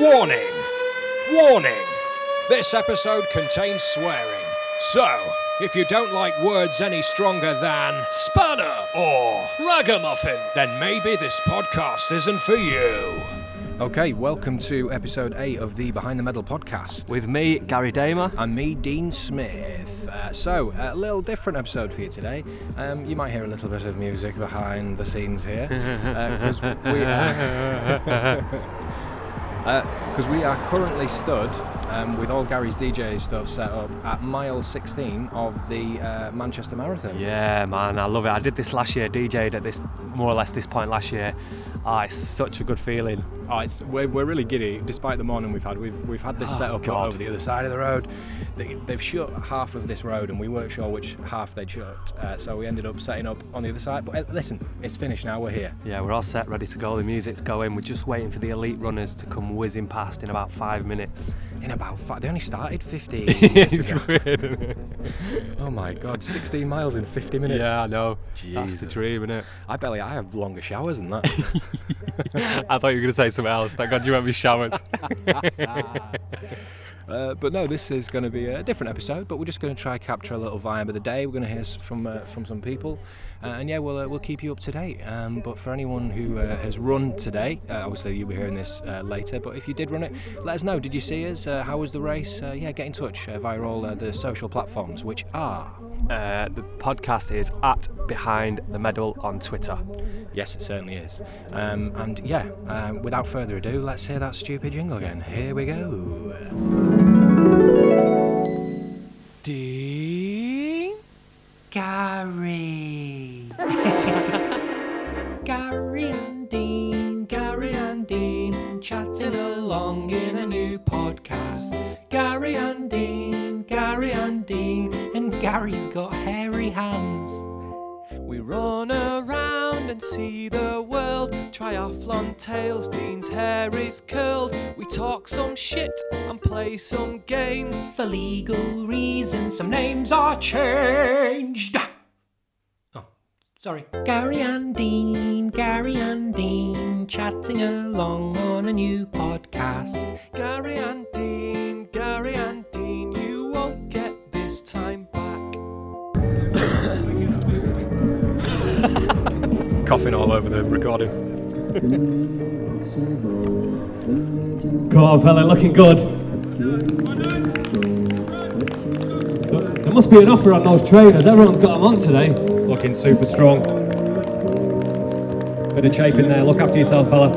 Warning! Warning! This episode contains swearing. So, if you don't like words any stronger than Spanner! or, Ragamuffin! then maybe this podcast isn't for you. Okay, welcome to episode 8 of the Behind the Medal podcast. With me, Gary Damer. And me, Dean Smith. Uh, so, a little different episode for you today. Um, you might hear a little bit of music behind the scenes here. Because we, uh, because we are currently stood um, with all Gary's DJ stuff set up at mile 16 of the uh, Manchester Marathon. Yeah, man, I love it. I did this last year, DJ'd at this more or less this point last year. Ah, it's such a good feeling. Oh, it's we're, we're really giddy despite the morning we've had. We've we've had this Oh, set up God. over the other side of the road. They, they've shut half of this road, and we weren't sure which half they'd shut. Uh, so we ended up setting up on the other side. But uh, listen, it's finished now. We're here. Yeah, we're all set, ready to go. The music's going. We're just waiting for the elite runners to come whizzing past in about five minutes. In about five, they only started 15. minutes it's ago. weird, it? Oh my God, 16 miles in 50 minutes. Yeah, I know. That's the dream, isn't it? I barely. I have longer showers than that. I thought you were going to say something else. Thank God you went with showers. Uh, but no, this is going to be a different episode. But we're just going to try capture a little vibe of the day. We're going to hear from uh, from some people, uh, and yeah, we'll uh, we'll keep you up to date. Um, but for anyone who uh, has run today, uh, obviously you'll be hearing this uh, later. But if you did run it, let us know. Did you see us? Uh, how was the race? Uh, yeah, get in touch uh, via all uh, the social platforms, which are Uh, the podcast is at Behind the Medal on Twitter. yes, it certainly is. Um, and yeah, um, without further ado, let's hear that stupid jingle again. Here we go. Dean Gary. Gary and Dean, Gary and Dean, chatting along in a new podcast. Gary and Dean, Gary and Dean, and Gary's got hairy hands. We run around and see the world. Triathlon tales, Dean's hair is curled. We talk some shit and play some games. For legal reasons, some names are changed. Oh, sorry. Gary and Dean, Gary and Dean, chatting along on a new podcast. Gary and Dean, Gary and Coughing all over the recording. Come on, fella, looking good. There must be an offer on those trainers. Everyone's got them on today. Looking super strong. Bit of chafe in there. Look after yourself, fella.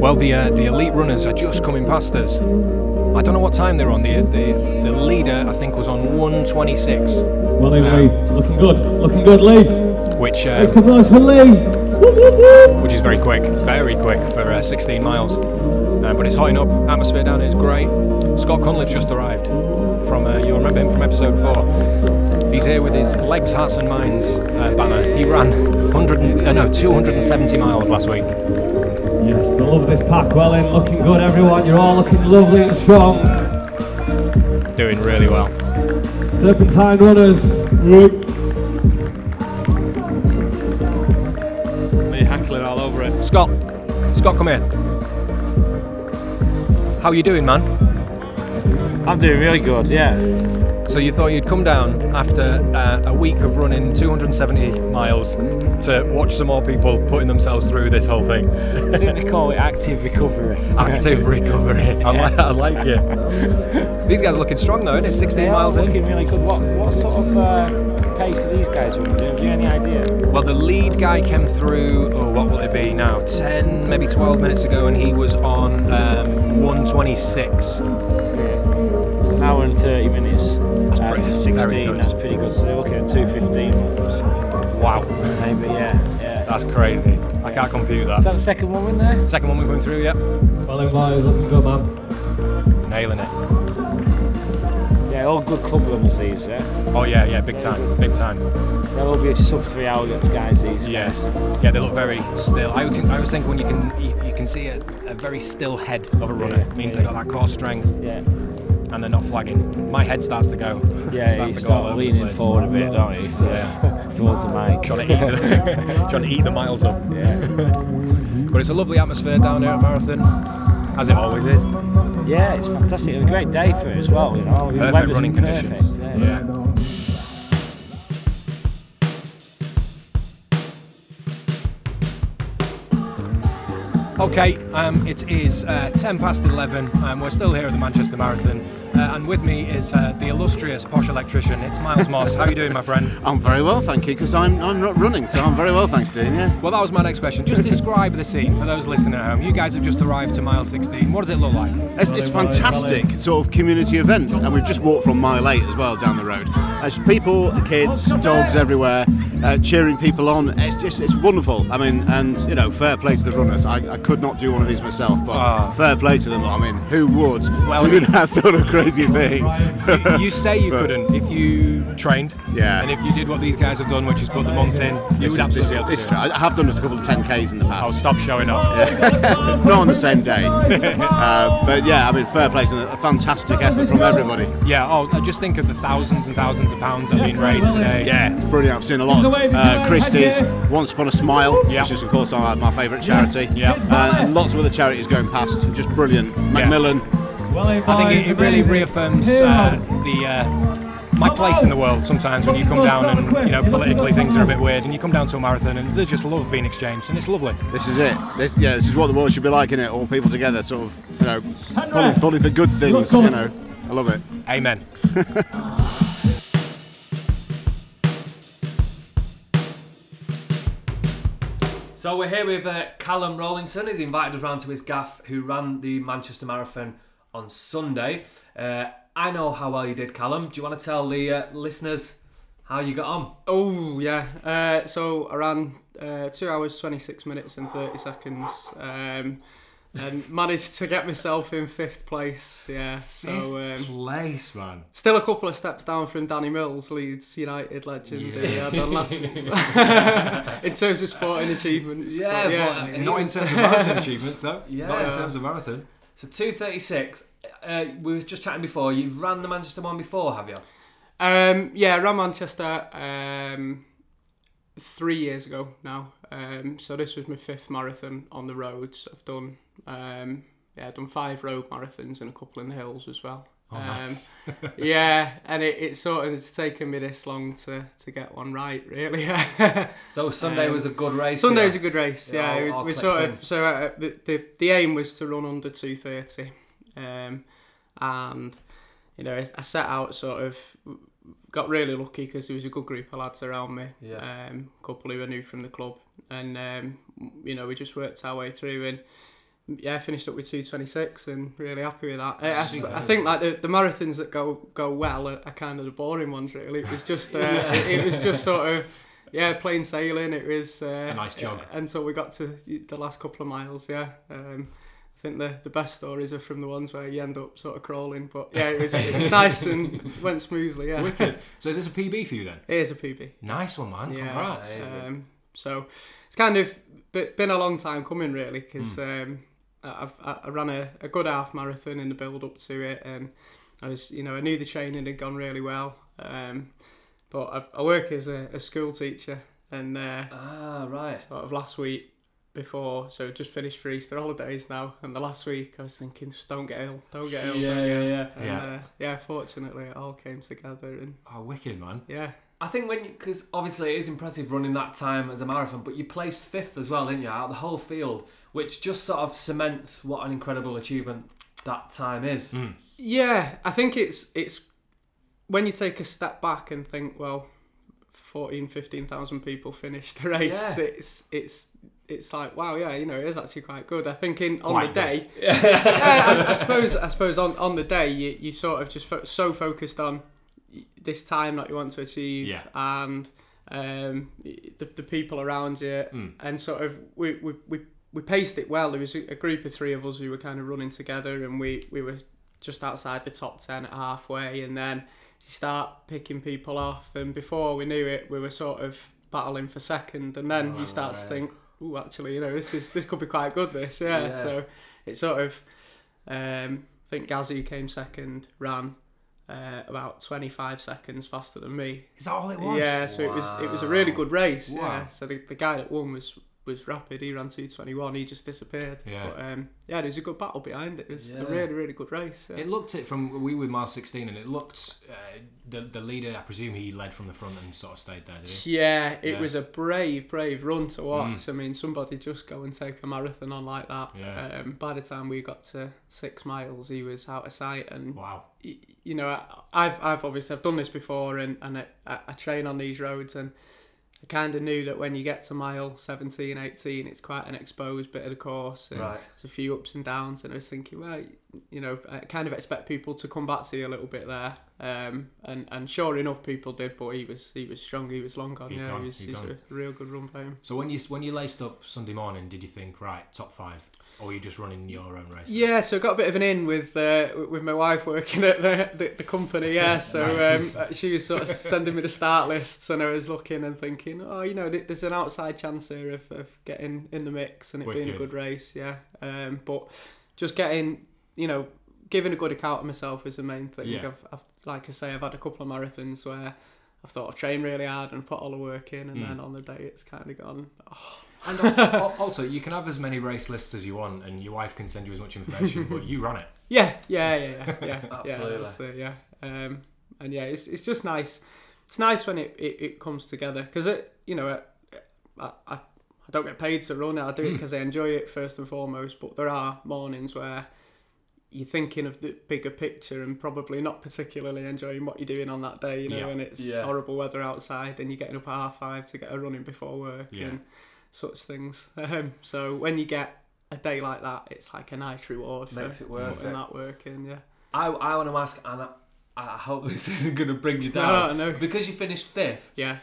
Well, the uh, the elite runners are just coming past us. I don't know what time they're on. The the, the leader, I think, was on 126, Well. Lee. Looking good. Looking good, Lee. which uh, some noise for Lee. Which is very quick, very quick for uh, 16 miles. Uh, but it's hotting up. Atmosphere down here is great. Scott Cunliffe's just arrived from. Uh, you'll remember him from episode four. He's here with his legs, hearts, and minds uh, banner. He ran 100, and- uh, no, 270 miles last week. Yes, I love this pack. Well in. Looking good, everyone. You're all looking lovely and strong. Doing really well. Serpentine runners. Whoop. Me hackling all over it. Scott, Scott, come here. How are you doing, man? I'm doing really good, yeah. So you thought you'd come down after uh, a week of running 270 miles to watch some more people putting themselves through this whole thing. I think they call it active recovery. Active recovery. I, li- I like it. These guys are looking strong though, isn't it? 16 They miles in. looking really good. What what sort of uh, pace are these guys running? Have you any idea? Well, the lead guy came through, oh, what will it be now? 10, maybe 12 minutes ago, and he was on um, 126. It's an hour and 30 minutes. That's uh, pretty- to 16. good. That's pretty good. So they're looking at 215 or something. Wow, Maybe, yeah, yeah. that's crazy. I can't compute that. Is that. the second one in there? Second one we're going through, yep. Well in, boys. Looking good, man. Nailing it. Yeah, all good club runners these, yeah. Oh yeah, yeah, big time, big time. They'll all be sub three hour guys, these Yes, guys. yeah, they look very still. I, would- I was thinking when you can you, you can see a, a very still head of a runner. Yeah, It means yeah. they got that core strength. Yeah. And they're not flagging, my head starts to go. Yeah, you to go start all leaning forward a bit, don't you? Yeah. Towards the mic. Trying to eat the, trying to eat the miles up. Yeah. but it's a lovely atmosphere down here at Marathon, as it always is. Yeah, it's fantastic. and a great day for it as well, you know. The Perfect weather's running perfect, conditions. Yeah. yeah. Okay, um, it is uh, 10 past 11. and we're still here at the Manchester Marathon, uh, and with me is uh, the illustrious posh electrician. It's Miles Moss. How are you doing, my friend? I'm very well, thank you, because I'm, I'm not running, so I'm very well, thanks, Dean, yeah. Well, that was my next question. Just describe the scene for those listening at home. You guys have just arrived to mile 16. What does it look like? It's, it's fantastic sort of community event, and we've just walked from mile eight as well down the road. There's people, kids, dogs everywhere, uh, cheering people on. It's just, it's wonderful. I mean, and you know, fair play to the runners. I, I could not do one of these myself, but Ah. fair play to them. I mean, who would Well, do we- that sort of crazy thing? You, you say you But- couldn't if you trained. Yeah. And if you did what these guys have done, which is put the months in, you This would is- absolutely this be able to it's do it. I have done a couple of 10Ks in the past. Oh, stop showing off. not on the same day. uh, but yeah, I mean, fair play to them. A fantastic effort from everybody. Yeah, oh, just think of the thousands and thousands of pounds that have been raised today. Yeah, it's brilliant. I've seen a lot of uh, Christie's, Once Upon a Smile, Yeah. which is of course my, my favourite charity. Yeah. Uh, and lots of other charities going past. Just brilliant. Macmillan. I think it, it really reaffirms uh, the uh, my place in the world. Sometimes when you come down and you know politically things are a bit weird, and you come down to a marathon and there's just love being exchanged, and it's lovely. This is it. This, yeah, this is what the world should be like, is it? All people together, sort of, you know, pulling, pulling for good things. You know, I love it. Amen. So we're here with uh, Callum Rollinson. He's invited us round to his gaff, who ran the Manchester Marathon on Sunday. Uh, I know how well you did, Callum. Do you want to tell the uh, listeners how you got on? Oh yeah. Uh, so I ran uh, two hours twenty six minutes and thirty seconds, um, and managed to get myself in fifth place. Yeah. So um, place, man. still a couple of steps down from Danny Mills, Leeds United legend. Yeah. done last, in terms of sporting achievements. Yeah, but yeah. but, Not in terms of marathon achievements, though. Yeah. Not in terms of marathon. So 236. Uh, we were just chatting before. You've ran the Manchester one before, have you? Um, yeah, I ran Manchester um, three years ago now. Um, so this was my fifth marathon on the roads. I've done um, yeah, I've done five road marathons and a couple in the hills as well. Oh, um, nice. yeah, and it, it sort of it's taken me this long to, to get one right, really. So Sunday Um, was a good race. for Sunday was a good race. Yeah, Yeah, all- all we, we sort in. of so uh, the, the the aim was to run under two thirty, um, and you know I, I set out sort of got really lucky because there was a good group of lads around me, Yeah. um, a couple who I knew from the club, and um, you know we just worked our way through and. Yeah, finished up with two twenty six and really happy with that. I, I, think like the, the marathons that go go well are, are kind of the boring ones. Really, it was just uh, it, it was just sort of yeah, plain sailing. It was uh, A nice jog. until we got to the last couple of miles. Yeah, um, think the the best stories are from the ones where you end up sort of crawling. But yeah, it was, it was nice and went smoothly. Yeah, Wicked. So is this a PB for you then? it is a PB. Nice one, man. Yeah, Congrats. um, so it's kind of been a long time coming, really, because Hmm. um, I've I I ran a, a good half marathon in the build up to it, and I was, you know, I knew the training had gone really well. Um, but I, I work as a, a school teacher, and uh, Ah, right. sort of last week before, so just finished for Easter holidays now, and the last week I was thinking, just don't get ill, don't get ill. Yeah, don't get yeah, ill." yeah. And, Yeah. Uh, yeah, fortunately it all came together, and Oh, wicked, man. yeah. I think when because obviously it is impressive running that time as a marathon, but you placed fifth as well, didn't you, out of the whole field, which just sort of cements what an incredible achievement that time is. Yeah, I think it's it's when you take a step back and think, well, 14, 15,000 people finished the race. Yeah. It's it's it's like wow, yeah, you know, it is actually quite good. I think in on Quite the day, yeah, I, I suppose I suppose on, on the day you, you sort of just fo- so focused on this time that you want to achieve Yeah. and um, the, the people around you and sort of we, we, we, we paced it well. There was a, group of three of us who were kind of running together and we, we were just outside the top 10 at halfway and then you start picking people off and before we knew it we were sort of battling for second and then you start to think oh actually you know this is this could be quite good this yeah, Yeah. so it sort of um, I think Gazzy came second, ran uh, about 25 seconds faster than me. Is that all it was? Yeah, so it was it was a really good race. Wow. Yeah, so the, the guy that won was was rapid. He ran 221. He just disappeared. Yeah. But um, yeah, there was a good battle behind it. It was Yeah. a really really good race. Yeah. It looked it from we were mile sixteen, and it looked uh, the the leader. I presume he led from the front and sort of stayed there. Did he? Yeah, it Yeah. was a brave, brave run to watch. Mm. I mean, somebody just go and take a marathon on like that. Yeah. Um, by the time we got to six miles, he was out of sight. And Wow. y- you know, I- I've I've obviously I've done this before, and and I, I I train on these roads, and I kind of knew that when you get to mile 17, 18, it's quite an exposed bit of the course. And Right. There's a few ups and downs, and I was thinking, well, you know, I kind of expect people to come back to you a little bit there. Um, and and sure enough, people did, but he was he was strong. He was long gone. He'd yeah, gone, he was, he's gone. a real good run him. So when you when you laced up Sunday morning, did you think right top five, or you're just running your own race? Yeah, so I got a bit of an in with uh, with my wife working at the the, the company. Yeah, so um, she was sort of sending me the start lists, and I was looking and thinking, oh, you know, there's an outside chance here of, of getting in the mix and it being a good race. Yeah, um, but just getting, you know, giving a good account of myself is the main thing. Yeah. I've, I've like I say, I've had a couple of marathons where. I've thought I've trained really hard and put all the work in, and Mm. then on the day it's kind of gone. Oh, And al- also, you can have as many race lists as you want, and your wife can send you as much information, but you run it. Yeah, yeah, yeah, yeah, yeah, Absolutely. yeah, that's it, yeah. Um, and yeah, it's it's just nice. It's nice when it, it, it comes together because it, you know, I, I I I don't get paid to run it. I do it because I enjoy it first and foremost. But there are mornings where you're thinking of the bigger picture and probably not particularly enjoying what you're doing on that day. You know, Yeah. and it's Yeah. horrible weather outside, and you're getting up at half five to get a running before work Yeah. and such things. Um, so when you get a day like that, it's like a nice reward Makes it worth putting it. that work in. Yeah. I, I want to ask, and I, I hope this isn't going to bring you No, down. no. Because you finished fifth, Yeah.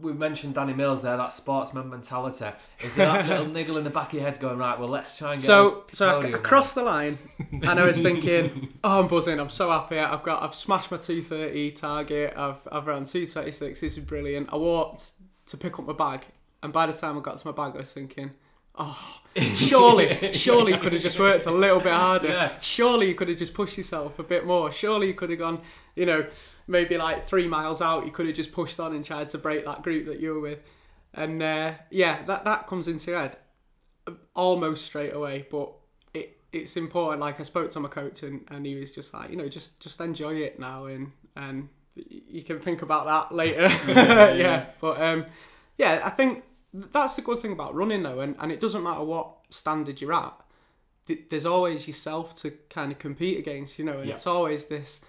we mentioned Danny Mills there, that sportsman mentality. Is there that little niggle in the back of your head going, right, well, let's try and get So so I, crossed the line, and I was thinking, oh, I'm buzzing. I'm so happy. I've got I've smashed my 230 target. I've I've run 226. This is brilliant. I walked to pick up my bag, and by the time I got to my bag, I was thinking. Oh, surely, surely you could have just worked a little bit harder. Yeah. Surely you could have just pushed yourself a bit more. Surely you could have gone, you know, maybe like three miles out. You could have just pushed on and tried to break that group that you were with. And uh, yeah, that that comes into your head almost straight away. But it it's important. Like I spoke to my coach and, and he was just like, you know, just just enjoy it now and and you can think about that later. yeah, But um, yeah, I think that's the good thing about running though, and, and it doesn't matter what standard you're at. th- There's always yourself to kind of compete against, you know, and Yeah. it's always this.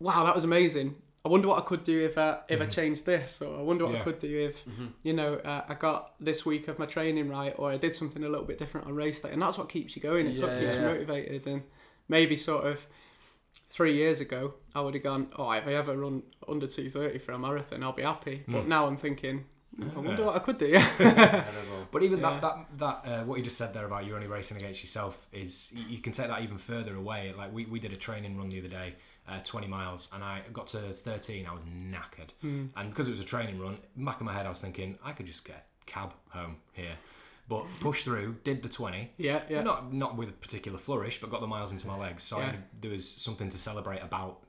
Wow, that was amazing. I wonder what I could do if I if I Mhm. changed this, or I wonder what Yeah. I could do if you know uh, I got this week of my training right, or I did something a little bit different on race day, and that's what keeps you going. It's what keeps yeah. you motivated, and maybe sort of three years ago I would have gone, oh, if I ever run under two thirty for a marathon, I'll be happy. But Mm. now I'm thinking, I wonder what I could do. Yeah. but even Yeah. that that that uh, what you just said there about you're only racing against yourself is you you can take that even further away. Like we, we did a training run the other day, uh, 20 miles, and I got to 13. I was knackered, Mm. and because it was a training run, back in my head I was thinking I could just get a cab home here, but pushed through, did the 20. yeah, yeah. Not not with a particular flourish, but got the miles into my legs. So Yeah. had, there was something to celebrate about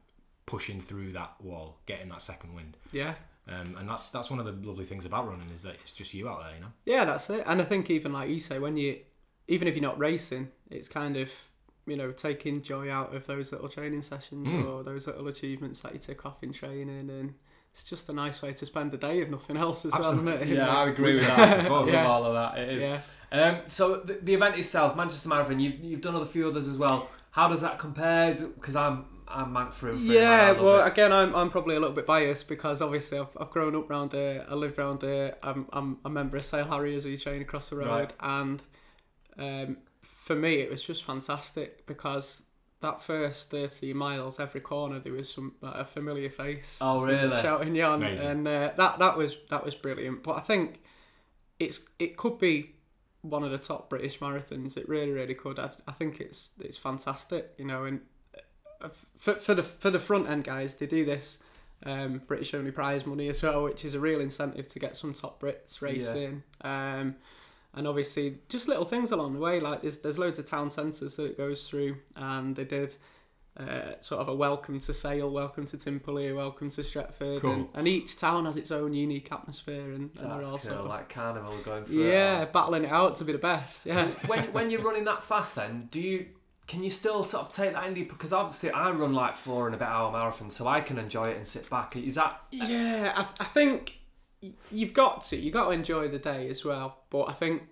pushing through that wall, getting that second wind. Yeah. Um, and that's that's one of the lovely things about running is that it's just you out there, you know. Yeah, that's it. And I think even like you say, when you, even if you're not racing, it's kind of, you know, taking joy out of those little training sessions Mm. or those little achievements that you tick off in training, and it's just a nice way to spend the day if nothing else as well, isn't it? Yeah. I agree with that. Love Yeah. all of that. It is. Yeah. Um, so the, the event itself, Manchester Marathon, you've, you've done other few others as well. How does that compare? Because I'm I'm Manc through and through. Yeah, love well, it. again, I'm, I'm probably a little bit biased because obviously I've, I've grown up round there, I live round there, I'm, I'm a member of Sale Harriers who train across the road, Right. and um, for me it was just fantastic because that first 30 miles, every corner there was some like, a familiar face Oh, really? shouting you on, Amazing. and uh, that that was that was brilliant. But I think it's it could be one of the top British marathons. It really, really could. I, I think it's it's fantastic, you know. And for, for the for the front end guys, they do this um, British only prize money as well, which is a real incentive to get some top Brits racing. Um, and obviously just little things along the way. Like there's there's loads of town centres that it goes through, and they did. Uh, sort of a welcome to Sale, welcome to Timperley, welcome to Stretford, Cool. and, and each town has its own unique atmosphere, and, and they're all That's sort of like carnival going through. yeah, all. battling it out to be the best. Yeah, when when you're running that fast, then do you can you still sort of take that indie? Because obviously I run like four and a bit hour marathon, so I can enjoy it and sit back. Is that Yeah, I, I think you've got to. You got to enjoy the day as well. But I think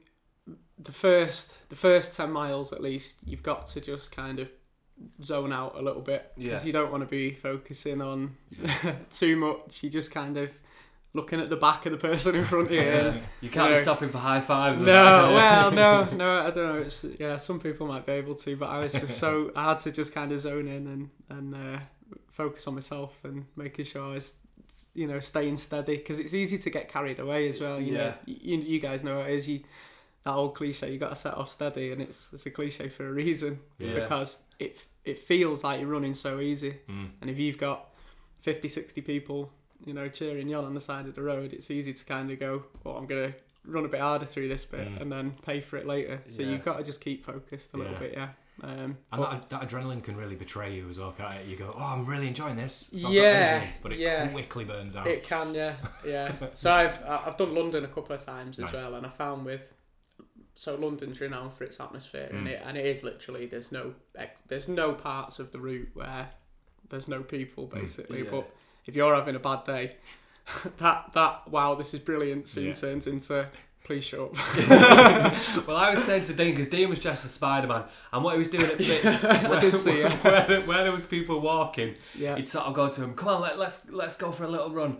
the first the first ten miles at least, you've got to just kind of zone out a little bit because Yeah. you don't want to be focusing on too much. You just kind of looking at the back of the person in front of you. and, you can't be know, stopping for high fives? No, well, no, no, I don't know. It's yeah, some people might be able to, but I was just so I had to just kind of zone in and and uh, focus on myself and making sure I was, you know, staying steady because it's easy to get carried away as well. You know, you, you guys know what it is. You that old cliche, you got to set off steady, and it's it's a cliche for a reason Yeah. because it it feels like you're running so easy, Mm. and if you've got 50, 60 people, you know, cheering you on on the side of the road, it's easy to kind of go, well, I'm gonna run a bit harder through this bit Mm. and then pay for it later. So Yeah. you've got to just keep focused a little Yeah. bit, yeah. Um, And but- that, that adrenaline can really betray you as well, can't it? You go, oh, I'm really enjoying this. So Yeah, energy," but it yeah. quickly burns out. It can, yeah, yeah. so I've I- I've done London a couple of times as Nice. well, and I found with so London's renowned for its atmosphere, and Mm. it and it is literally there's no there's no parts of the route where there's no people basically. Yeah. But if you're having a bad day, that that wow this is brilliant soon Yeah. turns into please show up. well, I was saying to Dean because Dean was dressed as Spider Man, and what he was doing at bits did where, where, where there was people walking, yeah, he'd sort of go to him, "Come on, let, let's let's go for a little run."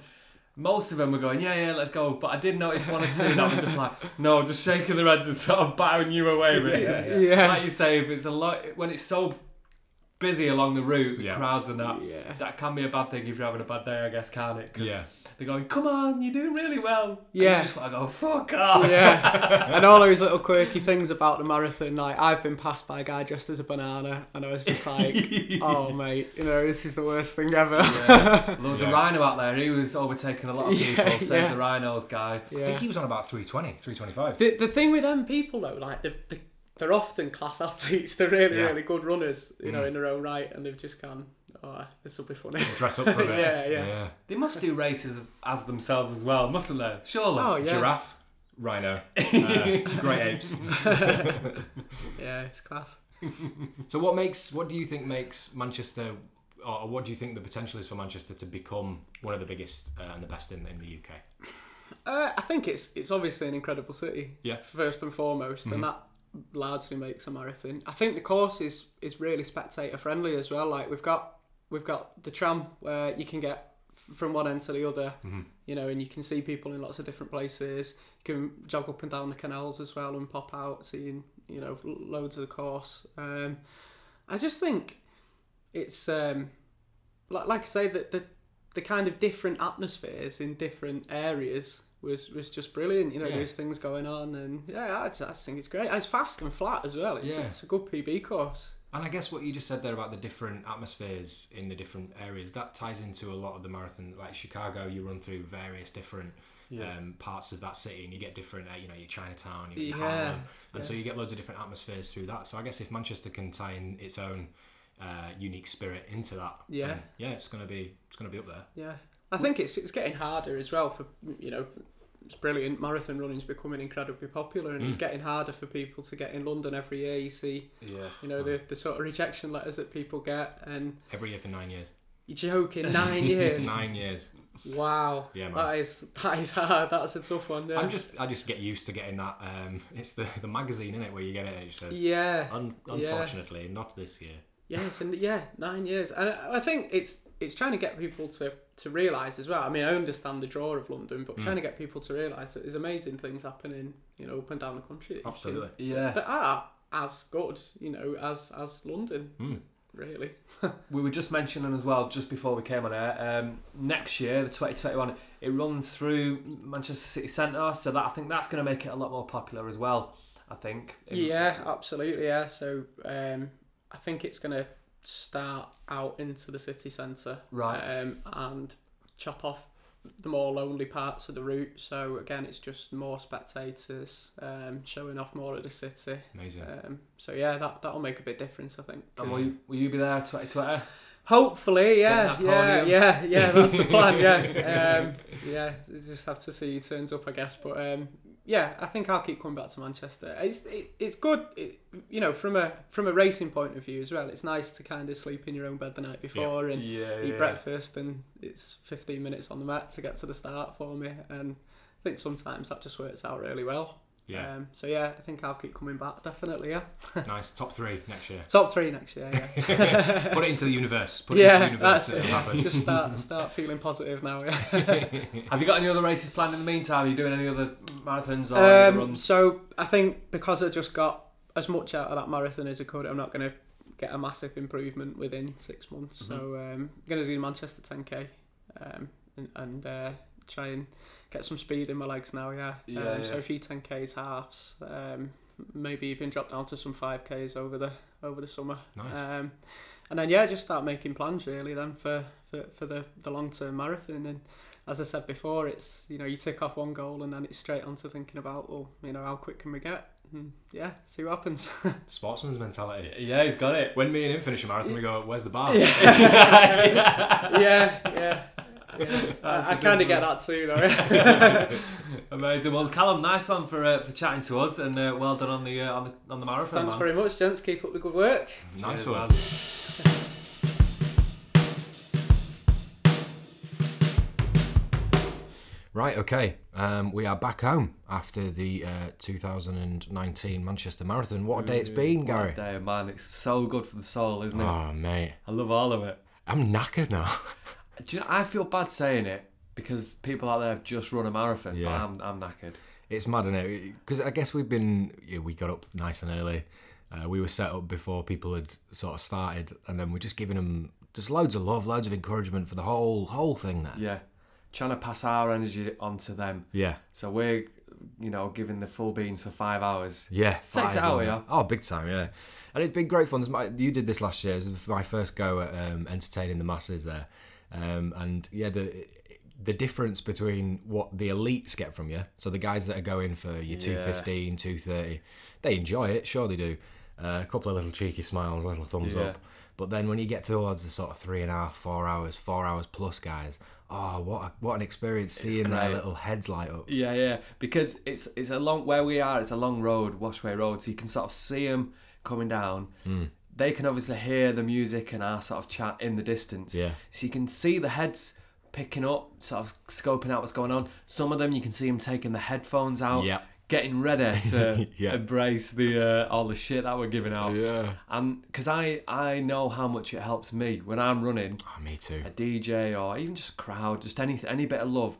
Most of them were going, "Yeah, yeah, let's go," but I did notice one or two that were just like, "No," just shaking their heads and sort of battering you away with it. yeah, Like you say, if it's a lot when it's so busy along the route, the Yeah. crowds and that. yeah. That can be a bad thing if you're having a bad day, I guess, can't it? 'Cause yeah. They're going, come on, you're doing really well. And Yeah. you just want to go, fuck off. Yeah, and all those little quirky things about the marathon. Like I've been passed by a guy dressed as a banana, and I was just like, "Oh mate, you know this is the worst thing ever." Yeah. There was Yeah. a rhino out there. He was overtaking a lot of people. Yeah, people. Save yeah. the rhinos guy. I think he was on about 320, 325. The, the thing with them people though, like the, the, they're often class athletes. They're really Yeah. really good runners, you know, Mm. in their own right, and they've just gone, "Oh, this will be funny." Dress up for a bit. Yeah, yeah. They must do races as, as themselves as well, mustn't they? Surely. Oh yeah, Giraffe, rhino, uh, great apes. yeah, it's class. So what makes what do you think makes Manchester or what do you think the potential is for Manchester to become one of the biggest uh, and the best in, in the UK? Uh, I think it's it's obviously an incredible city. Yeah. First and foremost, Mhm. and that largely makes a marathon. I think the course is is really spectator friendly as well. Like we've got we've got the tram where you can get from one end to the other, Mhm. you know, and you can see people in lots of different places. You can jog up and down the canals as well and pop out, seeing you know loads of the course. Um, I just think it's um, like like I say that the the kind of different atmospheres in different areas was was just brilliant. You know, Yeah. there's things going on, and yeah, I just, I just think it's great. It's fast and flat as well. It's, Yeah. it's a good PB course. And I guess what you just said there about the different atmospheres in the different areas that ties into a lot of the marathon. Like Chicago, you run through various different um, parts of that city, and you get different, uh, you know, your Chinatown, your Yeah, Harlem, and yeah. so you get loads of different atmospheres through that. So I guess if Manchester can tie in its own uh, unique spirit into that, Yeah. yeah, it's gonna be it's gonna be up there. Yeah, I think it's it's getting harder as well for you know. It's brilliant. Marathon running's becoming incredibly popular, and it's Mm. getting harder for people to get in London every year. You see, Yeah. you know, the, the sort of rejection letters that people get, and Every year for nine years. you're joking, nine years. nine years. Wow, Yeah, man. that is that is hard. That's a tough one. Yeah. I'm just I just get used to getting that. Um, it's the the magazine in it where you get it. It says, yeah, Un- Yeah. unfortunately, not this year. Yes, and yeah, nine years, and I I think it's it's trying to get people to to realise as well. I mean, I understand the draw of London, but Mm. trying to get people to realise that there's amazing things happening, you know, up and down the country. that you can- Absolutely. Yeah. that are as good, you know, as as London, Mm. really. We were just mentioning as well, just before we came on air, um, next year, the 2021, it runs through Manchester City Centre, so that I think that's going to make it a lot more popular as well. I think. Yeah, absolutely. Yeah. So um, I think it's going to start out into the city centre, Right. um, and chop off the more lonely parts of the route. So again, it's just more spectators um, showing off more of the city. Amazing. Um, so yeah, that that'll make a big difference, I think. And will you, will you be there 2020? Hopefully, yeah, yeah, yeah, yeah. That's the plan. Yeah, um, yeah. Just have to see who turns up, I guess. But um, yeah, I think I'll keep coming back to Manchester. It's it, it's good, it, you know, from a from a racing point of view as well. It's nice to kind of sleep in your own bed the night before and Yeah, eat yeah. breakfast, and it's 15 minutes on the mat to get to the start for me. And I think sometimes that just works out really well. Yeah. Um, so yeah, I think I'll keep coming back. Definitely, yeah. nice. Top three next year. Top three next year. Yeah. Put it into the universe. Put it into the yeah, universe. that's It'll happen. Just start start feeling positive now. Yeah. Have you got any other races planned in the meantime? Are you doing any other marathons or Um, runs? so I think because I just got as much out of that marathon as I could, I'm not going to get a massive improvement within six months. So Mm-hmm. um, I'm going to do the Manchester 10k um, and, and uh, try and get some speed in my legs now. Yeah. Yeah, um, yeah. So a few 10ks, halves, um, maybe even drop down to some 5ks over the over the summer. Nice. Um, and then yeah, just start making plans really then for for, for the, the long term marathon and. As I said before, it's you know you tick off one goal and then it's straight on to thinking about well you know how quick can we get and yeah see what happens. Sportsman's mentality. Yeah, he's got it. When me and him finish a marathon, we go, "Where's the bar?" yeah, yeah, yeah. I, I kind of get that too though. Amazing. Well, Callum, nice one for uh, for chatting to us, and uh, well done on the uh, on the on the marathon. Thanks man. very much, gents. Keep up the good work. Nice Cheers, one. man. Right, okay. Um, we are back home after the uh, 2019 Manchester Marathon. What a day it's been, What Gary. a day, man. It's so good for the soul, isn't it? Oh, mate. I love all of it. I'm knackered now. Do you know, I feel bad saying it because people out there have just run a marathon, but I'm, I'm knackered. It's mad, isn't it? Because I guess we've been, yeah, we got up nice and early. Uh, we were set up before people had sort of started, and then we're just giving them just loads of love, loads of encouragement for the whole whole thing there. Yeah. Trying to pass our energy onto them. Yeah. So we're, you know, giving the full beans for five hours. Yeah, Takes five it out on of Oh, big time, yeah. And it's been great fun. You did this last year. It was my first go at um, entertaining the masses there. Um, and yeah, the the difference between what the elites get from you, so the guys that are going for your Yeah. 215, 230, they enjoy it, sure they do. Uh, a couple of little cheeky smiles, little thumbs Yeah. up. But then when you get towards the sort of three and a half, four hours, four hours plus guys, oh, what a, what an experience seeing their little heads light up. Yeah, yeah. Because it's it's a long where we are. It's a long road, Washway Road, so you can sort of see them coming down. Mm. They can obviously hear the music and our sort of chat in the distance. Yeah. So you can see the heads picking up, sort of scoping out what's going on. Some of them you can see them taking the headphones out, Yeah. getting ready to Yeah. embrace the uh, all the shit that we're giving out. Yeah. And because I I know how much it helps me when I'm running Oh, me too. a DJ or even just crowd, just any any bit of love.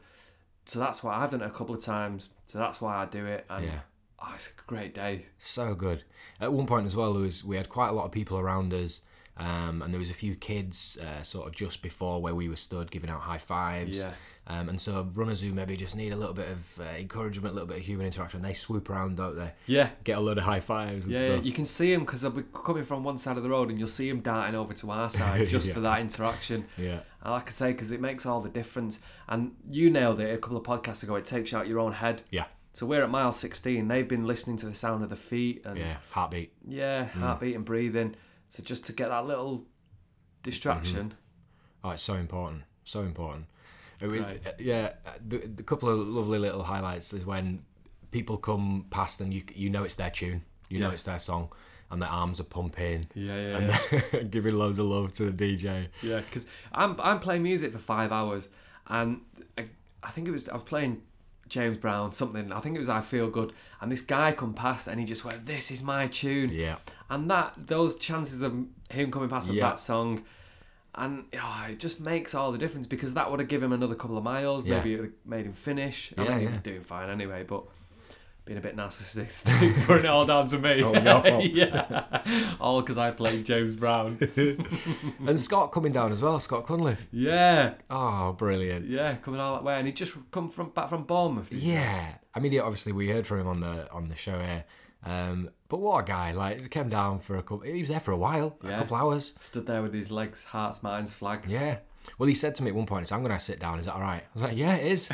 So that's why I've done it a couple of times. So that's why I do it. And Yeah. Oh, it's a great day. So good. At one point as well, there was we had quite a lot of people around us, um, and there was a few kids uh, sort of just before where we were stood giving out high fives. Yeah. Um, and so runners who maybe just need a little bit of uh, encouragement, a little bit of human interaction, they swoop around, don't they? Yeah. Get a load of high fives and Yeah, yeah, you can see them because they'll be coming from one side of the road, and you'll see them darting over to our side just Yeah. for that interaction. Yeah. And like I say, because it makes all the difference. And you nailed it a couple of podcasts ago. It takes you out your own head. Yeah. So we're at mile 16. They've been listening to the sound of the feet and Yeah. Heartbeat. yeah, heartbeat and breathing. So just to get that little distraction. Oh, it's so important. So important. It was, great. uh, yeah, uh, the, the couple of lovely little highlights is when people come past and you you know it's their tune, you know Yeah. it's their song, and their arms are pumping. Yeah, yeah, and they're giving loads of love to the DJ. Yeah, because I'm I'm playing music for five hours, and I, I think it was I was playing James Brown something. I think it was I Feel Good, and this guy come past and he just went, "This is my tune." Yeah. And that those chances of him coming past Yeah. that song, and oh, it just makes all the difference because that would have given him another couple of miles. Yeah. Maybe it would have made him finish. I Yeah, mean, he was doing fine anyway, but. Being a bit narcissistic, putting it all down to me. Oh, yeah, all because I played James Brown. And Scott coming down as well, Scott Cunliffe. yeah, Oh, brilliant. Yeah, coming all that way, and he just come from back from Bournemouth. did he say? Yeah. I mean, obviously we heard from him on the on the show here. Um, but what a guy! Like, he came down for a couple. He was there for a while, a Yeah. couple hours. stood there with his legs, hearts, minds, flags. Yeah. Well, he said to me at one point, he said, I'm going to sit down. Is that all right? I was like, yeah, it is.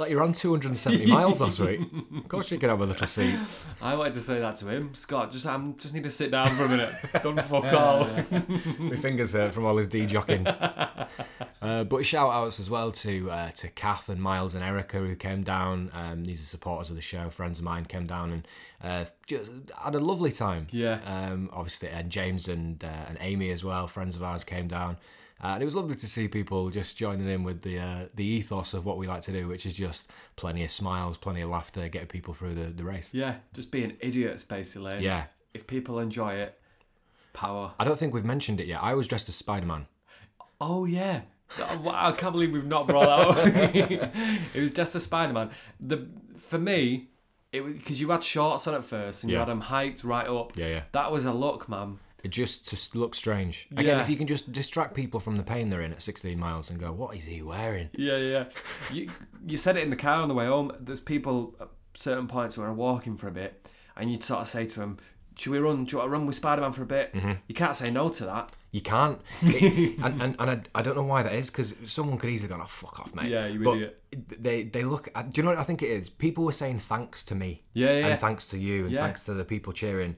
Like, you're on 270 miles last week. Of course you can have a little seat. I wanted to say that to him. Scott, just I'm just need to sit down for a minute. Don't fuck all. My fingers hurt from all his de-jocking. Uh, but shout outs as well to uh, to Kath and Miles and Erica who came down. Um, these are supporters of the show, friends of mine came down and uh, just had a lovely time. Yeah. Um, obviously, and James and uh, and Amy as well, friends of ours, came down. Uh, and it was lovely to see people just joining in with the uh, the ethos of what we like to do, which is just plenty of smiles, plenty of laughter, getting people through the, the race. Yeah, just being idiots basically. Yeah. If people enjoy it, power. I don't think we've mentioned it yet. I was dressed as Spider Man. Oh yeah. Oh, wow, I can't believe we've not brought that up. it was just a Spider Man. The for me, it was because you had shorts on at first and you had them hiked right up. Yeah, yeah. That was a look, man. It just just looks strange. Again, Yeah. if you can just distract people from the pain they're in at 16 miles and go, what is he wearing? Yeah, yeah. you you said it in the car on the way home. There's people at certain points where are walking for a bit, and you'd sort of say to them, "Should we run? Do you want to run with Spider Man for a bit?" Mm-hmm. You can't say no to that. You can't. It- and and, and I, I don't know why that is because someone could easily go, oh, fuck off, mate. Yeah, you but idiot. They, they look, do you know what I think it is? People were saying thanks to me. Yeah, yeah. And thanks to you and Yeah. thanks to the people cheering.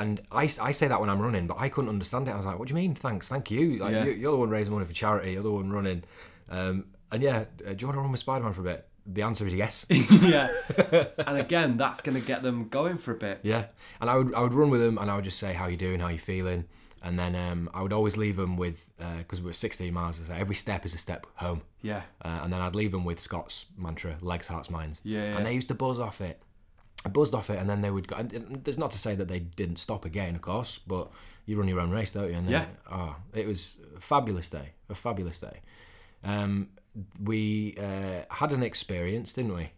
And I, I say that when I'm running, but I couldn't understand it. I was like, what do you mean, thanks? Thank you. Like, Yeah. you you're the one raising money for charity. You're the one running. Um, and yeah, uh, do you want to run with Spider Man for a bit? The answer is yes. yeah. and again, that's going to get them going for a bit. Yeah, and I would I would run with them, and I would just say how you doing, how you feeling, and then um, I would always leave them with because we're 16 miles. So every step is a step home, Yeah. uh, and then I'd leave them with Scott's mantra: legs, hearts, minds. Yeah, yeah. And they used to buzz off it. I buzzed off it, and then they would go. And it- there's not to say that they didn't stop again, of course, but you run your own race, don't you? And then, Yeah. Oh, it was a fabulous day, a fabulous day. Um, we uh, had an experience, didn't we?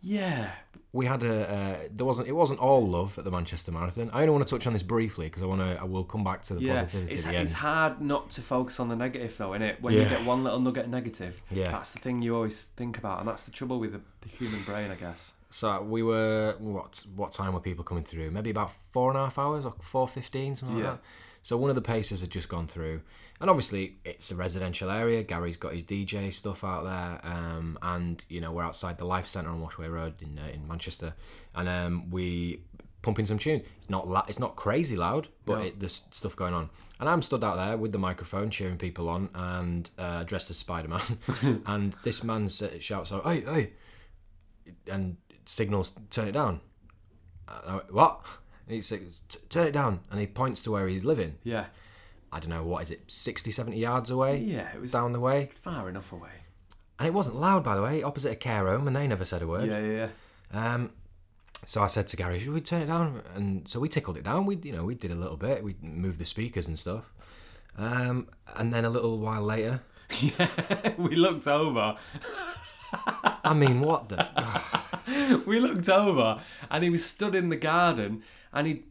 Yeah. we had a uh, there wasn't it wasn't all love at the Manchester Marathon. I only want to touch on this briefly because I want to I will come back to the Yeah, positivity it's, at the end. it's hard not to focus on the negative though, innit? When you get one little nugget negative, Yeah. that's the thing you always think about, and that's the trouble with the, the human brain, I guess. So we were what what time were people coming through? Maybe about four and a half hours or four fifteen something Yeah. like that. So one of the paces had just gone through, and obviously it's a residential area. Gary's got his DJ stuff out there, um, and you know we're outside the Life Centre on Washway Road in uh, in Manchester, and um, we pumping some tunes. It's not la- it's not crazy loud, but No. it, there's stuff going on. And I'm stood out there with the microphone cheering people on and uh, dressed as Spider Man, and this man shouts out, "Hey, hey!" and signals turn it down. Went, what? And he says, turn it down. And he points to where he's living. Yeah. I don't know, what is it, 60, 70 yards away? Yeah, it was Down the way. far enough away. And it wasn't loud, by the way, opposite a care home, and they never said a word. Yeah, yeah, yeah. Um, so I said to Gary, should we turn it down? And so we tickled it down. We, you know, we did a little bit. We moved the speakers and stuff. Um, and then a little while later, Yeah, we looked over. I mean, what the? we looked over, and he was stood in the garden, and he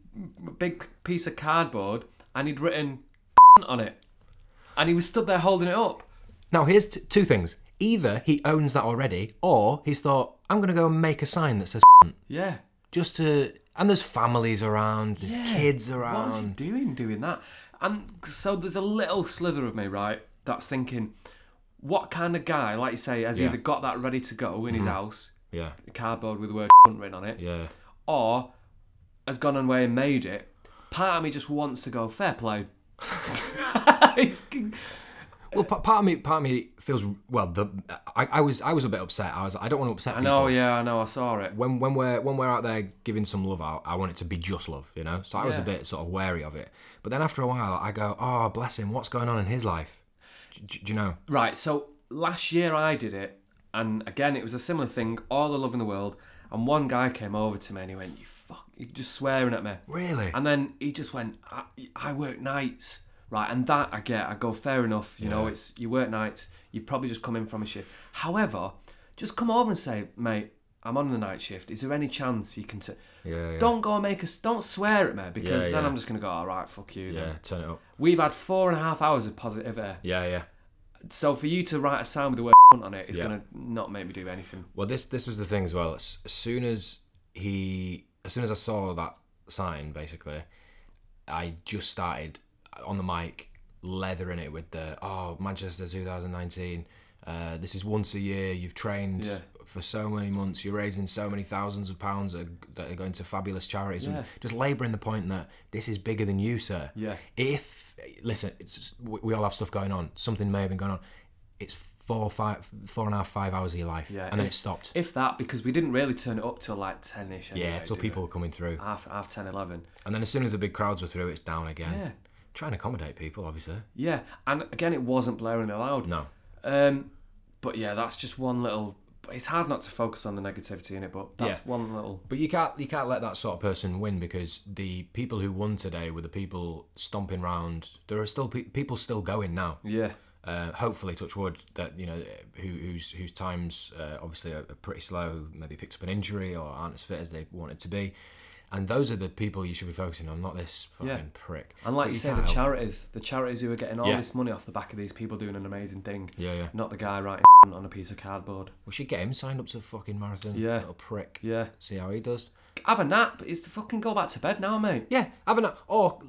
a big piece of cardboard, and he'd written on it, and he was stood there holding it up. Now, here's t- two things. Either he owns that already, or he's thought, I'm going to go and make a sign that says Yeah. just to. And there's families around, there's Yeah. kids What was he around. doing doing that? And so there's a little slither of me, right, that's thinking, what kind of guy, like you say, has Yeah. Mm-hmm. either got that ready to go in his house, Yeah, a cardboard with the word written on it, yeah. or has gone away and made it. Part of me just wants to go fair play. It's- Well, pa- part of me, part of me feels well. The I, I was, I was a bit upset. I was, I don't want to upset I know, yeah, I know, I saw it. When when we're when we're out there giving some love out, I want it to be just love, you know. So I was a Yeah. bit sort of wary of it. But then after a while, I go, oh bless him, what's going on in his life? Do you know? Right, so last year I did it, and again it was a similar thing, all the love in the world, and one guy came over to me and he went, "You fuck," he just swearing at me, Really? and then he just went, "I, I work nights." Right, and that I get. I go fair enough. You know, it's you work nights. You've probably just come in from a shift. However, just come over and say, mate, I'm on the night shift. Is there any chance you can? T-? yeah, yeah. Don't go and make us. Don't swear at me because Yeah, then yeah. I'm just gonna go. All right, fuck you. yeah, turn it up. We've had four and a half hours of positivity. Yeah, yeah. So for you to write a sound with the word on it is Yeah. gonna not make me do anything. Well, this this was the thing as well. As, as soon as he, as soon as I saw that sign, basically, I just started on the mic leathering it with the oh Manchester 2019. Uh, this is once a year. You've trained Yeah. For so many months. You're raising so many thousands of pounds that are, that are going to fabulous charities. Yeah. And just labouring the point that this is bigger than you, sir. Yeah. If listen, it's just, we we all have stuff going on. Something may have been going on. It's four, five, four and a half, five hours of your life, Yeah, and then it stopped. If that, because we didn't really turn it up till like 10 ish. yeah, till people were coming through, Half, half 10, 11. and then as soon as the big crowds were through, it's down again. Yeah. Try and accommodate people, obviously. Yeah, and again, it wasn't blaring loud. No. Um, but yeah, that's just one little. It's hard not to focus on the negativity in it, but that's Yeah. one little. But you can't you can't let that sort of person win because the people who won today were the people stomping round. There are still pe- people still going now. Yeah, Uh, hopefully, touch wood that you know who, whose whose times uh, obviously are, are pretty slow. Maybe picked up an injury or aren't as fit as they wanted to be. And those are the people you should be focusing on, not this fucking Yeah. prick. and like But you say, the charities, the charities who are getting all Yeah. this money off the back of these people doing an amazing thing, Yeah, yeah. not the guy writing on a piece of cardboard. We should get him signed up to the fucking marathon. Yeah. Little prick. Yeah, See how he does. have a nap. It's to fucking go back to bed now, mate. Yeah, have a nap. oh,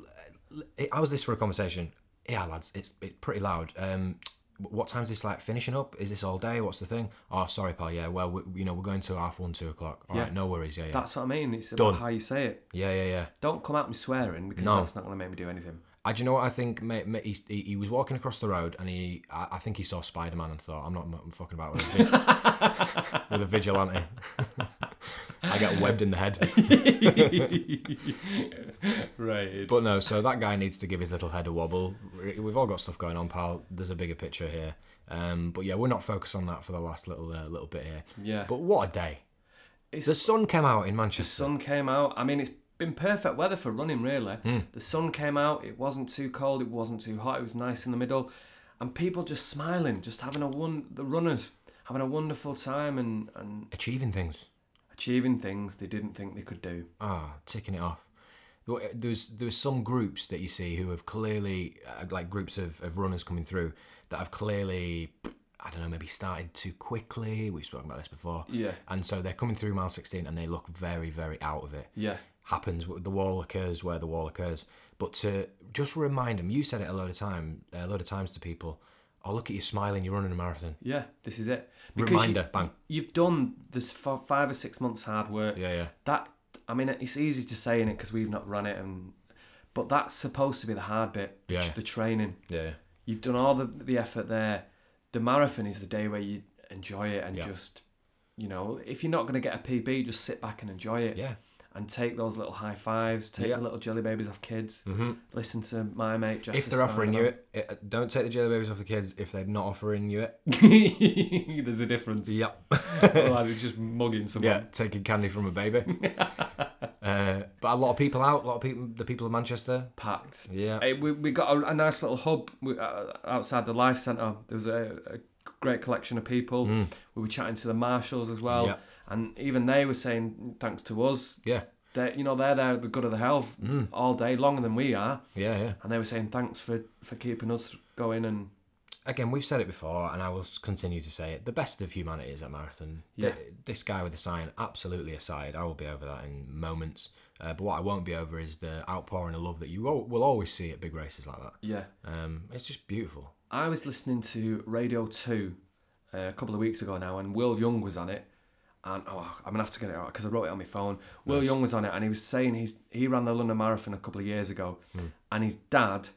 how's this for a conversation? Yeah, lads, it's it's pretty loud. Um, what time's this like finishing up? Is this all day? What's the thing? Oh, sorry, pal. Yeah, well, we, you know, we're going to half one, two o'clock. All Yeah. right, no worries. Yeah, yeah, That's what I mean. It's Done. about how you say it. yeah, yeah, yeah. Don't come at me swearing because No. that's not going to make me do anything. I, do you know what I think? Mate, mate, he, he, he was walking across the road and he, I, I think he saw Spider Man and thought, I'm not I'm fucking about with a, with a vigilante. I get webbed in the head. Right. But no, so that guy needs to give his little head a wobble. We've all got stuff going on, pal. There's a bigger picture here. Um, but yeah, we're not focused on that for the last little uh, little bit here. Yeah. But what a day! It's, The sun came out in Manchester. the sun came out. I mean, it's been perfect weather for running, really. Hmm. The sun came out. It wasn't too cold. It wasn't too hot. It was nice in the middle, and people just smiling, just having a one. The runners having a wonderful time and and Achieving things. Achieving things they didn't think they could do. Ah, ticking it off. There's there's some groups that you see who have clearly uh, like groups of, of runners coming through that have clearly I don't know maybe started too quickly. We've spoken about this before. Yeah. And so they're coming through mile 16 and they look very very out of it. Yeah. happens. The wall occurs where the wall occurs. But to just remind them, you said it a load of time, a load of times to people. Oh, look at you smiling! You're running a marathon. Yeah, this is it. Reminder, you, bang. You've done this for five or six months hard work. Yeah, yeah. That I mean, it's easy to say in it because we've not run it, and but that's supposed to be the hard bit. the Yeah. The training. Yeah, You've done all the the effort there. The marathon is the day where you enjoy it and Yeah. just, you know, if you're not going to get a PB, just sit back and enjoy it. yeah. And take those little high fives, take Yeah. the little jelly babies off kids. Mhm. Listen to my mate. If they're offering you it, it, don't take the jelly babies off the kids. If they're not offering you it, there's a difference. yep. Otherwise, it's just mugging someone. yeah, taking candy from a baby. uh, but a lot of people out. A lot of people. The people of Manchester. Packed. Yeah. We, we got a, a nice little hub we, uh, outside the life centre. There was a, a great collection of people. We were chatting to the marshals as well, Mm. Yeah. and even they were saying thanks to us. Yeah. They, you know, they're there, the good of the health, Mm. all day longer than we are, Yeah, yeah. and they were saying thanks for for keeping us going. And again, we've said it before, and I will continue to say it. The best of humanity is at marathon. Yeah. Th- This guy with the sign, absolutely aside, I will be over that in moments. Uh, but what I won't be over is the outpouring of love that you will always see at big races like that. yeah, Um, it's just beautiful. I was listening to Radio Two uh, a couple of weeks ago now, and Will Young was on it. And oh, I'm gonna have to get it out because I wrote it on my phone. Will Young was on it, and he was saying he's he ran the London Marathon a couple of years ago, and his dad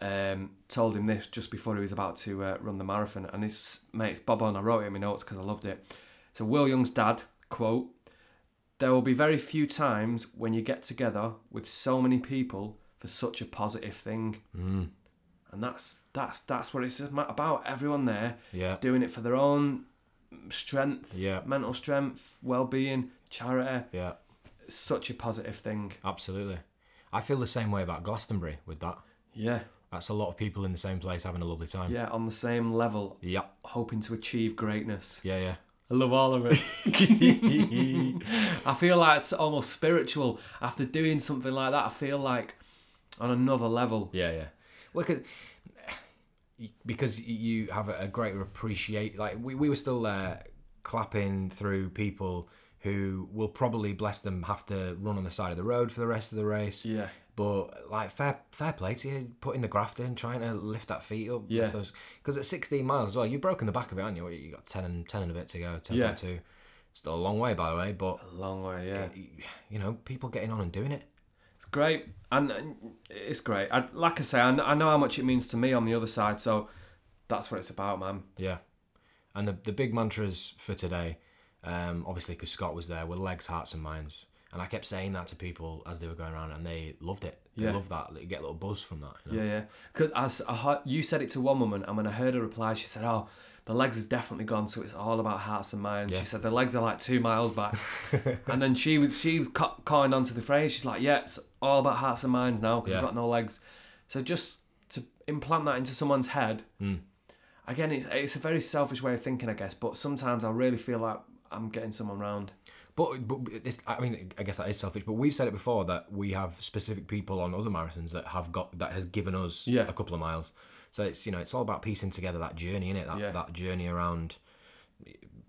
um, told him this just before he was about to uh, run the marathon. And his mate's Bob on. I wrote it in my notes because I loved it. So Will Young's dad quote: "There will be very few times when you get together with so many people for such a positive thing." Mm. And that's that's that's what it's about. Everyone there Yeah. doing it for their own strength, Yeah. mental strength, well-being, charity. Yeah. Such a positive thing. Absolutely. I feel the same way about Glastonbury with that. Yeah, That's a lot of people in the same place having a lovely time. yeah, on the same level, Yeah, hoping to achieve greatness. Yeah, yeah. I love all of it. I feel like it's almost spiritual after doing something like that. I feel like on another level. Yeah, yeah. Look at because you have a greater appreciate. Like we, we were still there clapping through people who will probably bless them have to run on the side of the road for the rest of the race. Yeah. But like fair fair play to you, putting the graft in, trying to lift that feet up. Yeah. Because at 16 miles as well, you've broken the back of it, haven't you? You got 10 and 10 and a bit to go. 10.2. Yeah. Still a long way, by the way, but A long way, yeah. you know, people getting on and doing it. Great, and it's great. I, like I say, I, I know how much it means to me on the other side, so that's what it's about, man. Yeah. And the the big mantras for today, um, obviously because Scott was there, were legs, hearts, and minds. And I kept saying that to people as they were going around, and they loved it. They Yeah. loved that. You get a little buzz from that. You know? Yeah, yeah. Because as I heard, you said it to one woman, and when I heard her reply, she said, "Oh, the legs have definitely gone, so it's all about hearts and minds." Yeah. She said the legs are like two miles back, and then she was she was ca- calling onto the phrase. She's like, "Yeah, it's all about hearts and minds now because Yeah. you've got no legs." So just to implant that into someone's head, Mm. again, it's it's a very selfish way of thinking, I guess. But sometimes I really feel like I'm getting someone round. But, but this, I mean, I guess that is selfish. But we've said it before that we have specific people on other marathons that have got that has given us Yeah. a couple of miles. So it's you know it's all about piecing together that journey in it that, Yeah. that journey around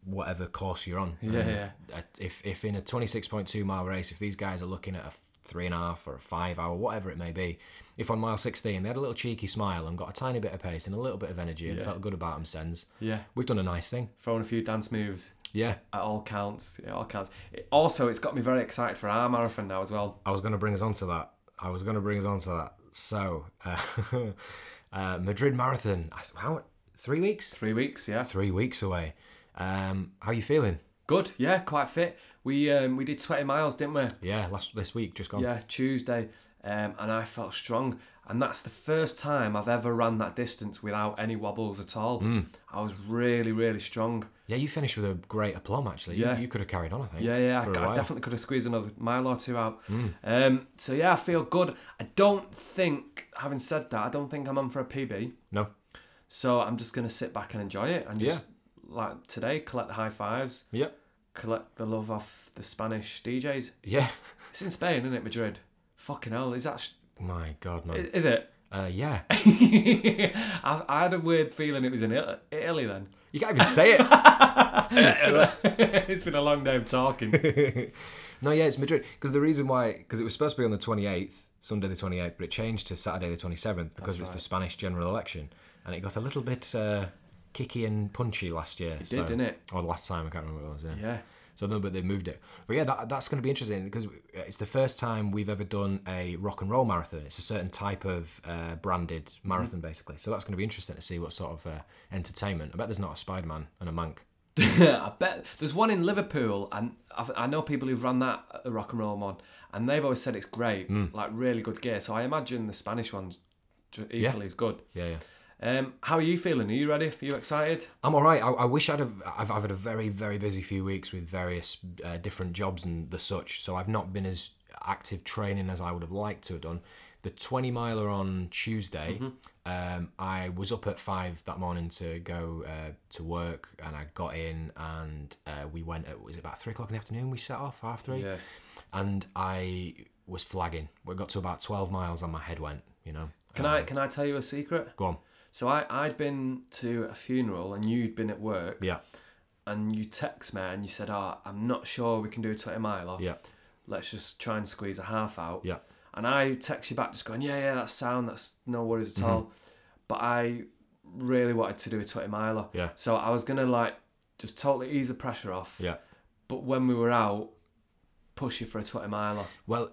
whatever course you're on. Yeah, And, yeah. If if in a 26.2 mile race, if these guys are looking at a three and a half or a five hour, whatever it may be, if on mile 16 they had a little cheeky smile and got a tiny bit of pace and a little bit of energy and Yeah. felt good about themselves, Yeah, we've done a nice thing. throwing a few dance moves. Yeah. It all counts. It all counts. It, also, it's got me very excited for our marathon now as well. I was going to bring us on to that. I was going to bring us on to that. So, uh, uh, Madrid Marathon. How? Three weeks? Three weeks, yeah. Three weeks away. Um, how are you feeling? Good, yeah, quite fit. We um, we did 20 miles, didn't we? Yeah, last this week just gone. Yeah, Tuesday, um, and I felt strong. And that's the first time I've ever ran that distance without any wobbles at all. Mm. I was really, really strong. Yeah, you finished with a great aplomb actually. Yeah. You, could have carried on, I think. Yeah, yeah, I, I definitely could have squeezed another mile or two out. Mm. Um, so yeah, I feel good. I don't think, having said that, I don't think I'm on for a PB. No. So I'm just gonna sit back and enjoy it, and just like today, collect the high fives. Yep. Collect the love off the Spanish DJs. Yeah. It's in Spain, isn't it, Madrid? Fucking hell, is that? Sh- My God, man. is it? Uh, yeah. I, I had a weird feeling it was in Italy, Italy then. You can't even say it. it's been a long day of talking. no, yeah, it's Madrid. Because the reason why, because it was supposed to be on the 28th, Sunday the 28th, but it changed to Saturday the 27th because That's it's the. Spanish general election. And it got a little bit uh, kicky and punchy last year. It did, didn't it? Or the last time, I can't remember what it was. Yeah. Yeah. So no, but they moved it. But yeah, that, that's going to be interesting because it's the first time we've ever done a rock and roll marathon. It's a certain type of uh, branded Mm-hmm. marathon, basically. So that's going to be interesting to see what sort of uh, entertainment. I bet there's not a Spider Man and a monk. I bet there's one in Liverpool, and I've, I know people who've run that at the Rock and Roll one, and they've always said it's great, like really good gear. So I imagine the Spanish one's ju- Yeah. equally as good. Yeah, yeah. Um, how are you feeling? Are you ready? Are you excited? I'm all right. I, I wish I'd have. I've, I've had a very, very busy few weeks with various uh, different jobs and the such. So I've not been as active training as I would have liked to have done. The 20 miler on Tuesday, um, I was up at five that morning to go uh, to work, and I got in, and uh, we went at was it about three o'clock in the afternoon? We set off half three, Yeah. and I was flagging. We got to about 12 miles, and my head went. You know. Can I can I tell you a secret? Go on. So I I'd been to a funeral, and you'd been at work, Yeah. and you text me and you said, "Oh, I'm not sure we can do a 20 miler. Yeah. Let's just try and squeeze a half out." Yeah. And I text you back just going, yeah, yeah, that's sound, that's no worries Mm-hmm. at all. But I really wanted to do a 20 miler. Yeah. So I was going to like just totally ease the pressure off. Yeah. But when we were out, push you for a 20 miler. Well,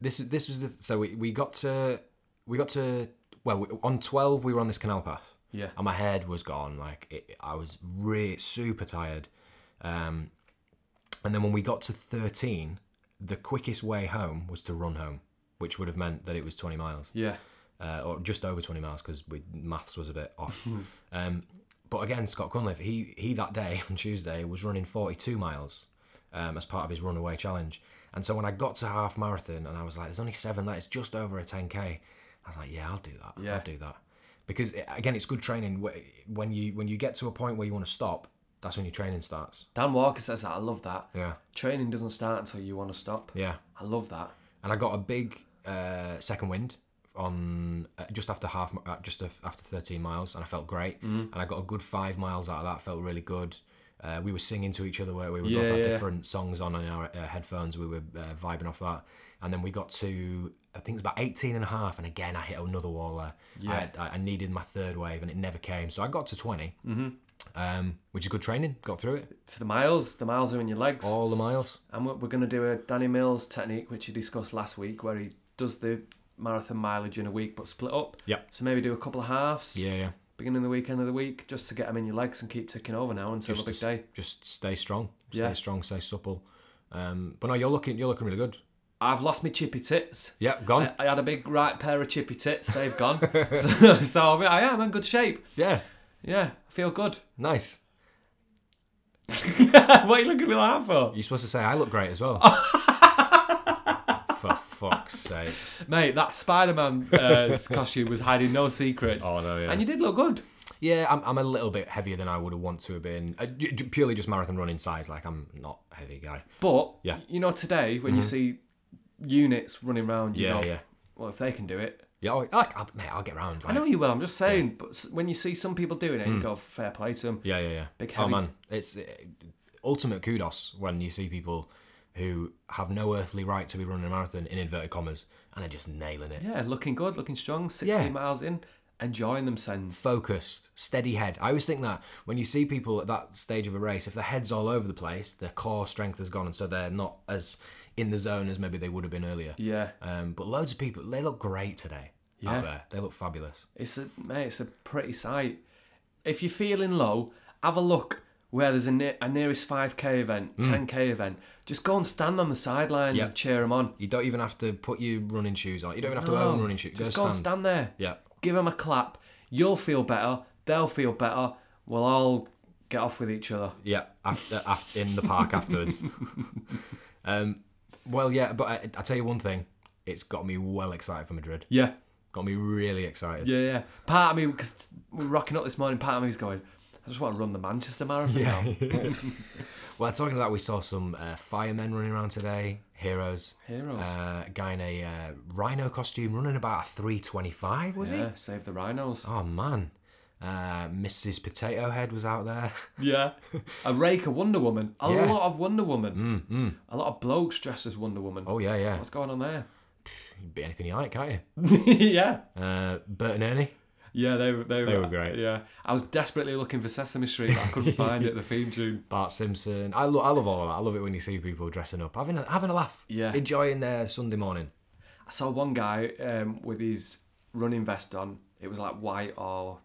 this is this was the so we, we got to we got to well on twelve we were on this canal path Yeah. and my head was gone like it, I was really super tired, um, and then when we got to thirteen, the quickest way home was to run home, which would have meant that it was twenty miles Yeah. uh, or just over 20 miles because maths was a bit off. um, but again, Scott Cunliffe, he he that day on Tuesday was running 42 miles um, as part of his runaway challenge. And so when I got to half marathon and I was like, "There's only seven left. It's just over a 10k." I was like, "Yeah, I'll do that. Yeah. I'll do that." Because again, it's good training. When you when you get to a point where you want to stop, that's when your training starts. Dan Walker says that. I love that. Yeah, Training doesn't start until you want to stop. yeah. I love that. and I got a big uh, second wind on uh, just after half, uh, just after 13 miles, and I felt great. Mm-hmm. And I got a good five miles out of that. Felt really good. Uh, we were singing to each other where we were Yeah, both had yeah. different songs on in our uh, headphones. We were uh, vibing off that, and then we got to I think it's about 18 and a half, and again I hit another wall there. Yeah. I, I needed my third wave, and it never came. So I got to 20, mm-hmm. um, which is good training. Got through it. To the miles, the miles are in your legs. All the miles. And we're, we're going to do a Danny Mills technique, which he discussed last week, where he does the marathon mileage in a week but split up. Yep. So maybe do a couple of halves, Yeah, yeah. beginning of the week, end of the week, just to get them in your legs and keep ticking over now until the big Just, day. just stay strong. Stay Yeah. strong. Stay supple. Um, but no, you're looking. You're looking really good. I've lost my chippy tits. Yep, gone. I, I had a big right pair of chippy tits. They've gone. so, so I mean, I am in good shape. yeah, Yeah, I feel good. nice. what are you looking at me like that for? You're supposed to say I look great as well. For fuck's sake. Mate, that Spider Man uh, costume was hiding no secrets. Oh, no, yeah. And you did look good. Yeah, I'm, I'm a little bit heavier than I would have wanted to have been. Uh, purely just marathon running size. Like I'm not a heavy guy. But, Yeah. Mm-hmm. you know, today when you see units running around, you Yeah, go, yeah. well, if they can do it. Yeah, oh, I, I'll, mate, I'll get round. I know you will, I'm just saying. But when you see some people doing it, you go, fair play to them. Mm. Yeah, yeah, yeah. Big oh man, it's uh, ultimate kudos when you see people who have no earthly right to be running a marathon in inverted commas and are just nailing it. Yeah, looking good, looking strong, 16 Yeah. miles in, enjoying themselves. Focused, steady head. I always think that when you see people at that stage of a race, if their head's all over the place, their core strength has gone, and so they're not as in the zone as maybe they would have been earlier. Yeah. Um, but loads of people, they look great today Yeah. out there. They look fabulous. It's a mate, it's a pretty sight. If you're feeling low, have a look where there's a, ne- a nearest 5k event, 10k event. Just go and stand on the sidelines Mm. Yeah. and cheer them on. You don't even have to put your running shoes on. You don't even have to own running shoes. Just go and stand there. Yeah. Give them a clap. You'll feel better. They'll feel better. We'll all get off with each other. Yeah, after, after in the park afterwards. um, well, yeah, but I, I tell you one thing, it's got me well excited for Madrid. Yeah. Got me really excited. Yeah, yeah. Part of me, because we're rocking up this morning, part of me's going, I just want to run the Manchester Marathon now. Well, talking about, we saw some uh, firemen running around today, heroes. Heroes. Uh, guy in a uh, rhino costume running about a 325, was he? yeah, save the rhinos. Oh man. Uh, Mrs. Potato Head was out there. Yeah. a rake of Wonder Woman. A Yeah. lot of Wonder Woman. Mm, mm. A lot of blokes dressed as Wonder Woman. Oh yeah, yeah. What's going on there? You can be anything you like, can't you? yeah. Uh, Bert and Ernie. Yeah, they were they, They were great. Yeah. I was desperately looking for Sesame Street, but I couldn't find it, the theme tune. Bart Simpson. I, lo- I love all of that. I love it when you see people dressing up, having a, having a laugh, Yeah. enjoying their Sunday morning. I saw one guy um, with his running vest on. It was like white or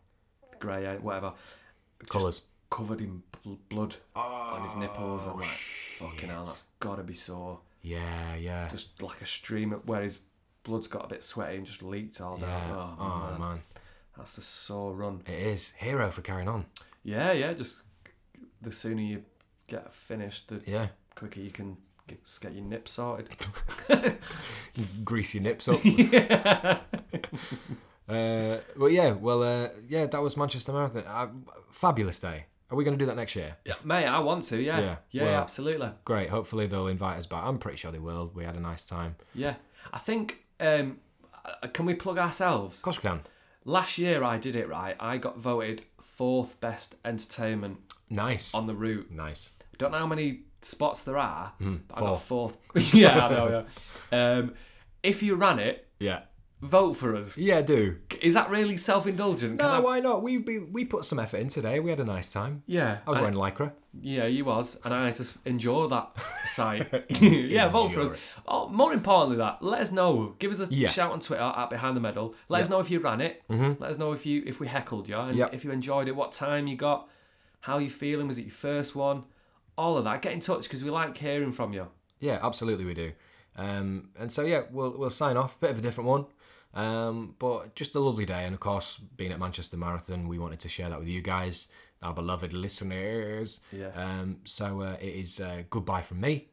grey, whatever. Colours. Covered in bl- blood on his nipples. Oh, I'm like, oh, fucking hell, that's gotta be sore. Yeah, yeah, Just like a stream where his blood's got a bit sweaty and just leaked all down. Oh, Oh, man. man. That's a sore run. it is hero for carrying on. Yeah, yeah. Just the sooner you get finished, the Yeah, quicker you can get, just get your nips sorted. grease your nips up. uh, but yeah, well, uh, yeah, that was Manchester Marathon. Uh, fabulous day. Are we going to do that next year? Yeah, mate, I want to. Yeah, Yeah, yeah, well- absolutely. Great. Hopefully they'll invite us back. I'm pretty sure they will. We had a nice time. Yeah, I think. Um, uh, can we plug ourselves? Of course we can. Last year I did it right. I got voted fourth best entertainment Nice. on the route. nice. Don't know how many spots there are, but I got fourth. fourth. yeah, I know. Yeah. Um, if you ran it, Yeah. Vote for us. Yeah, do. Is that really self-indulgent? No, I- why not? We, we we put some effort in today. We had a nice time. Yeah, I was and- wearing lycra. Yeah, you was, and I had to s- enjoy that sight. yeah, vote for us. it. Oh, more importantly, that let us know. Give us a Yeah. shout on Twitter at Behind the Medal. Let us know if you ran it. Mm-hmm. Let us know if you if we heckled you and Yep. if you enjoyed it. What time you got? How you feeling? Was it your first one? All of that. Get in touch because we like hearing from you. Yeah, absolutely we do. Um, and so yeah, we'll we'll sign off. Bit of a different one, um, but just a lovely day. And of course, being at Manchester Marathon, we wanted to share that with you guys, our beloved listeners. Yeah. Um, so uh, it is uh, goodbye from me.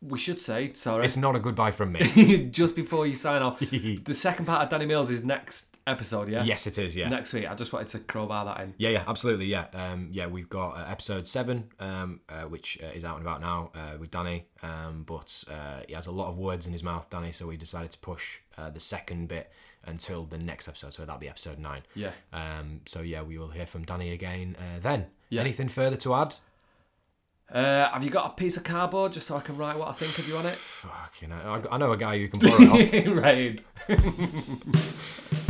We should say sorry. It's not a goodbye from me. just before you sign off. the second part of Danny Mills is next episode. Yeah. yes, it is. Yeah. Next week. I just wanted to crowbar that in. Yeah, yeah, absolutely, yeah, um, yeah. We've got uh, episode seven, um, uh, which uh, is out and about now uh, with Danny, um, but uh, he has a lot of words in his mouth, Danny. So we decided to push uh, the second bit until the next episode. So that'll be episode nine. Yeah. Um, so yeah, we will hear from Danny again uh, then. Yeah. Anything further to add? Uh, have you got a piece of cardboard just so I can write what I think of you on it? Fucking. I, I know a guy who can borrow it off. Raid.